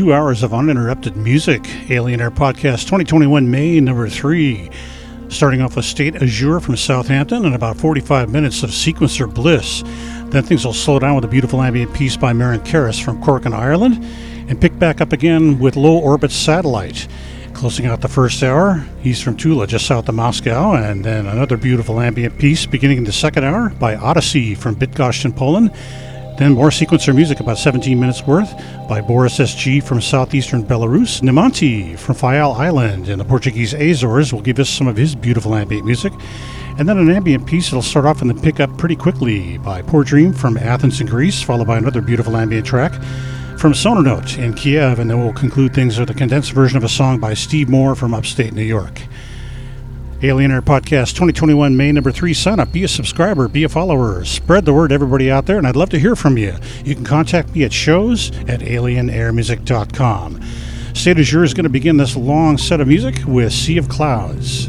two hours of uninterrupted music. Alien Air Podcast 2021, May number three. Starting off with State Azure from Southampton and about 45 minutes of sequencer bliss. Then things will slow down with a beautiful ambient piece by Maren Karras from Cork in Ireland and pick back up again with Low Orbit Satellite. Closing out the first hour, he's from Tula, just south of Moscow, and then another beautiful ambient piece beginning in the second hour by Odyssey from Bydgoszcz in Poland. Then more sequencer music, about 17 minutes worth, by Boris SG from southeastern Belarus. Nimonti from Faial Island in the Portuguese Azores will give us some of his beautiful ambient music. And then an ambient piece that'll start off in the pickup pretty quickly by Poor Dream from Athens in Greece, followed by another beautiful ambient track from Sononote in Kiev, and then we'll conclude things with a condensed version of a song by Steve Moore from upstate New York. Alien Air Podcast 2021, May number three. Sign up, be a subscriber, be a follower, spread the word, everybody out there, and I'd love to hear from you. You can contact me at shows at alienairmusic.com. State Azure is going to begin this long set of music with Sea of Clouds.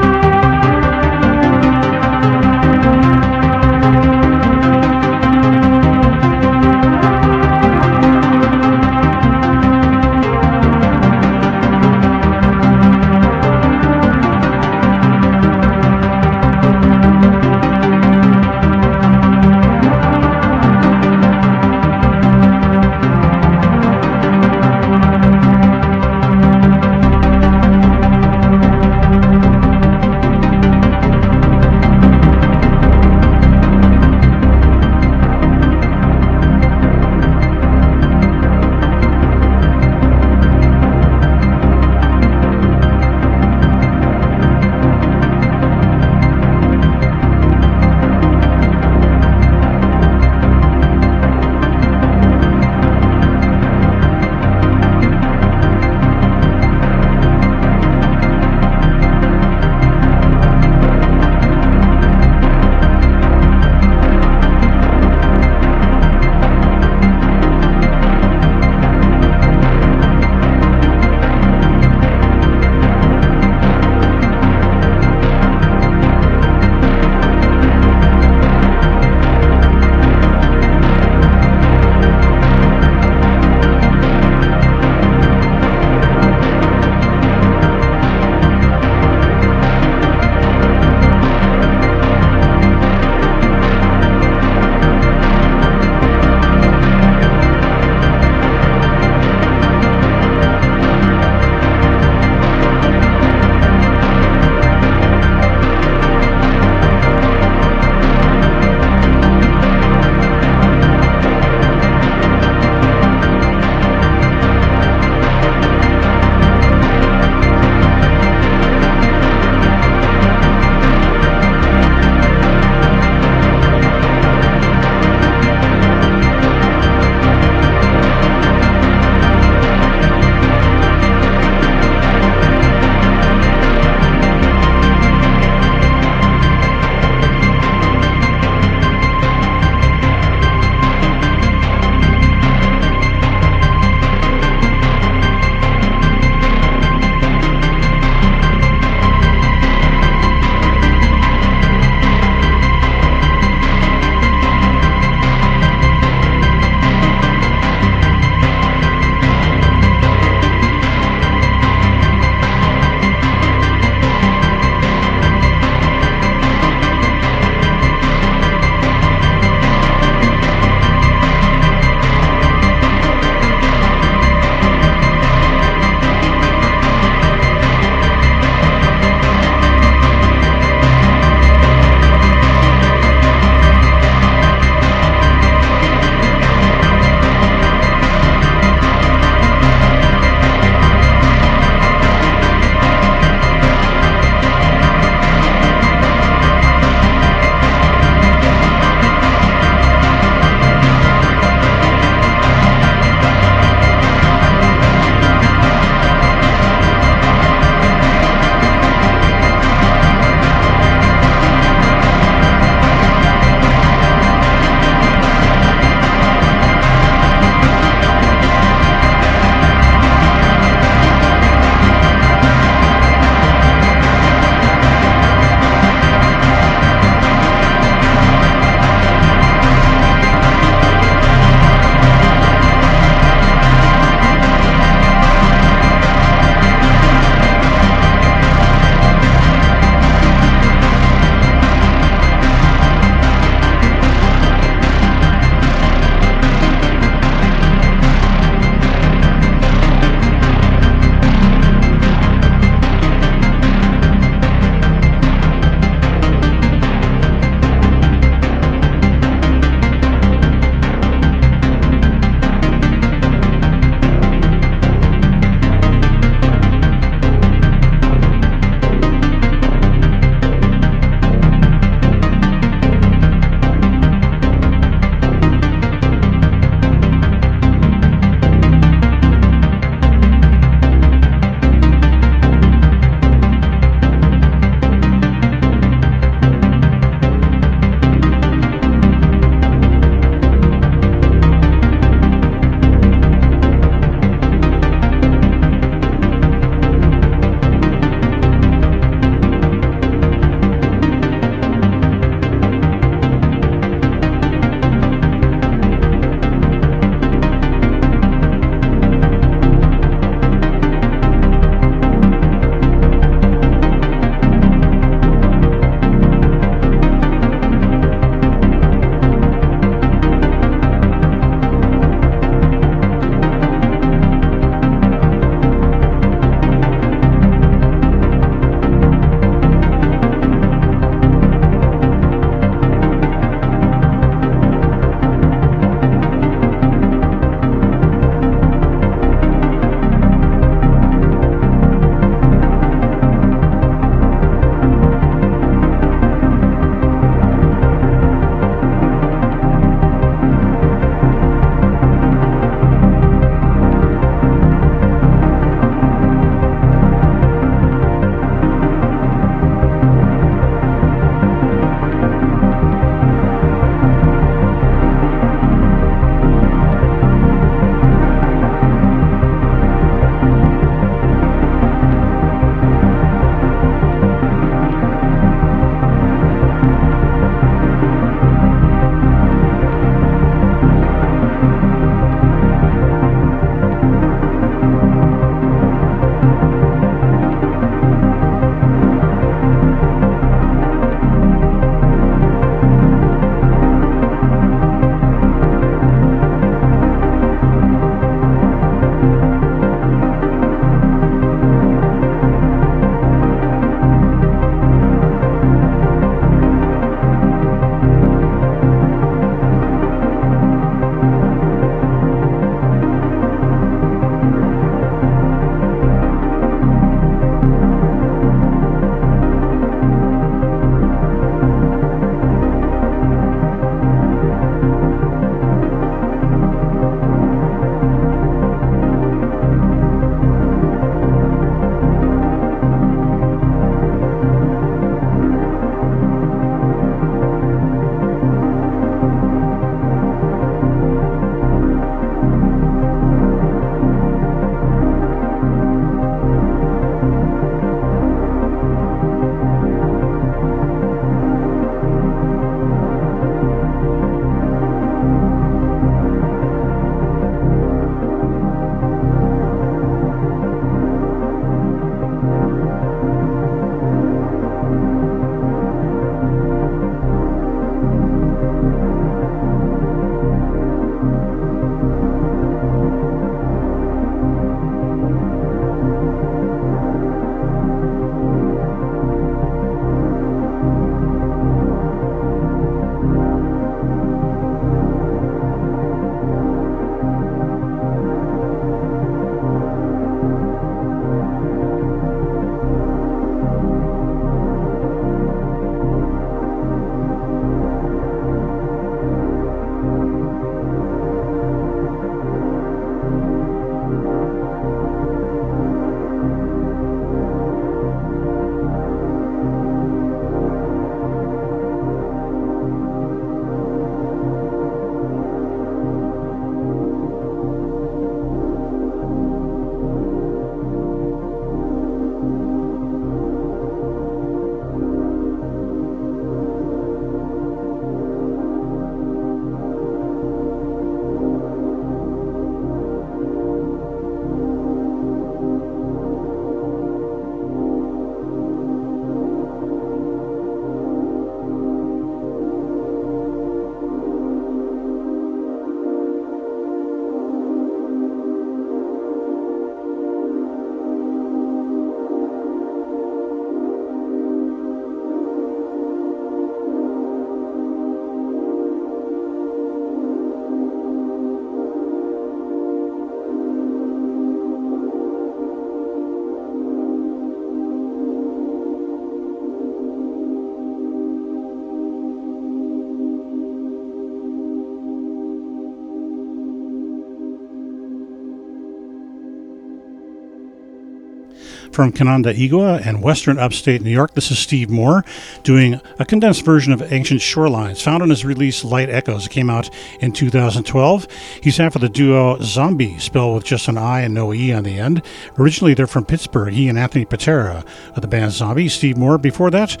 From Canandaigua and western upstate New York, this is Steve Moore doing a condensed version of Ancient Shorelines, found on his release Light Echoes. It came out in 2012. He's half of the duo Zombi, spelled with just an I and no E on the end. Originally, they're from Pittsburgh, he and Anthony Paterra of the band Zombi. Steve Moore before that.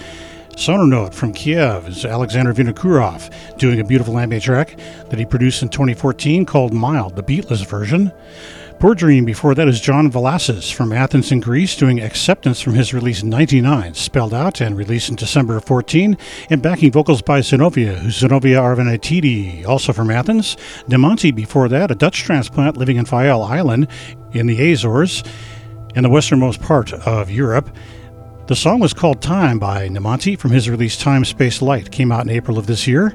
Sonar Note from Kiev is Alexander Vinokurov doing a beautiful ambient track that he produced in 2014 called Mild, the beatless version. Poor Dream before that is John Valasis from Athens in Greece doing Acceptance from his release 99, spelled out and released in December of 14, and backing vocals by Zinovia, who's Zinovia Arvanitidi, also from Athens. Nemonti before that, a Dutch transplant living in Faial Island in the Azores, in the westernmost part of Europe. The song was called Time by Nemonti from his release Time Space Light, came out in April of this year.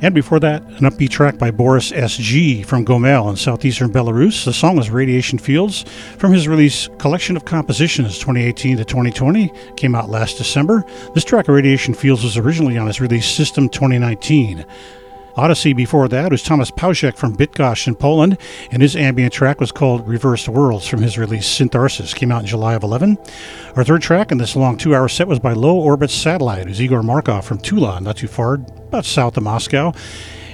And before that, an upbeat track by Boris S.G. from Gomel in southeastern Belarus. The song was Radiation Fields from his release Collection of Compositions 2018 to 2020, came out last December. This track, Radiation Fields, was originally on his release System 2019. Odyssey before that was Thomas Pauszek from Bydgoszcz in Poland, and his ambient track was called Reversed Worlds from his release Syntharsis, came out in July of 11. Our third track in this long two-hour set was by Low Orbit Satellite, who's Igor Markov from Tula, not too far, about south of Moscow,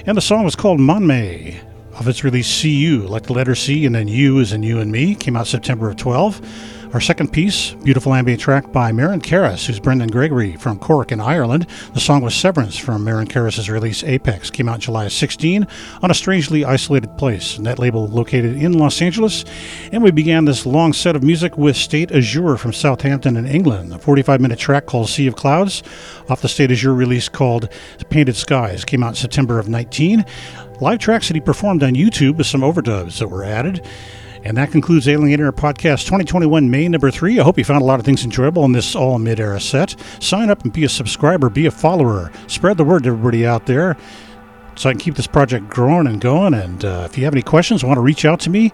and the song was called Monme of its release CU, like the letter C and then U is in You and Me, came out September of 12. Our second piece, beautiful ambient track by Maren Karras, who's Brendan Gregory from Cork in Ireland. The song was Severance from Maren Karras' release Apex, came out July 16 on a strangely isolated place, net label located in Los Angeles. And we began this long set of music with State Azure from Southampton in England, a 45 minute track called Sea of Clouds off the State Azure release called Painted Skies, came out September of 19. Live tracks that he performed on YouTube with some overdubs that were added. And that concludes Alien Air Podcast 2021 May number three. I hope you found a lot of things enjoyable in this all mid era set. Sign up and be a subscriber, be a follower, spread the word to everybody out there so I can keep this project growing and going. And uh, if you have any questions, want to reach out to me,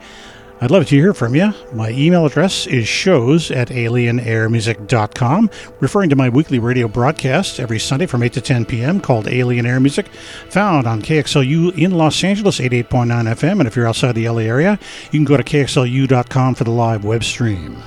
I'd love to hear from you. My email address is shows at alienairmusic.com, referring to my weekly radio broadcast every Sunday from 8 to 10 p.m. called Alien Air Music, found on KXLU in Los Angeles, 88.9 FM. And if you're outside the LA area, you can go to kxlu.com for the live web stream.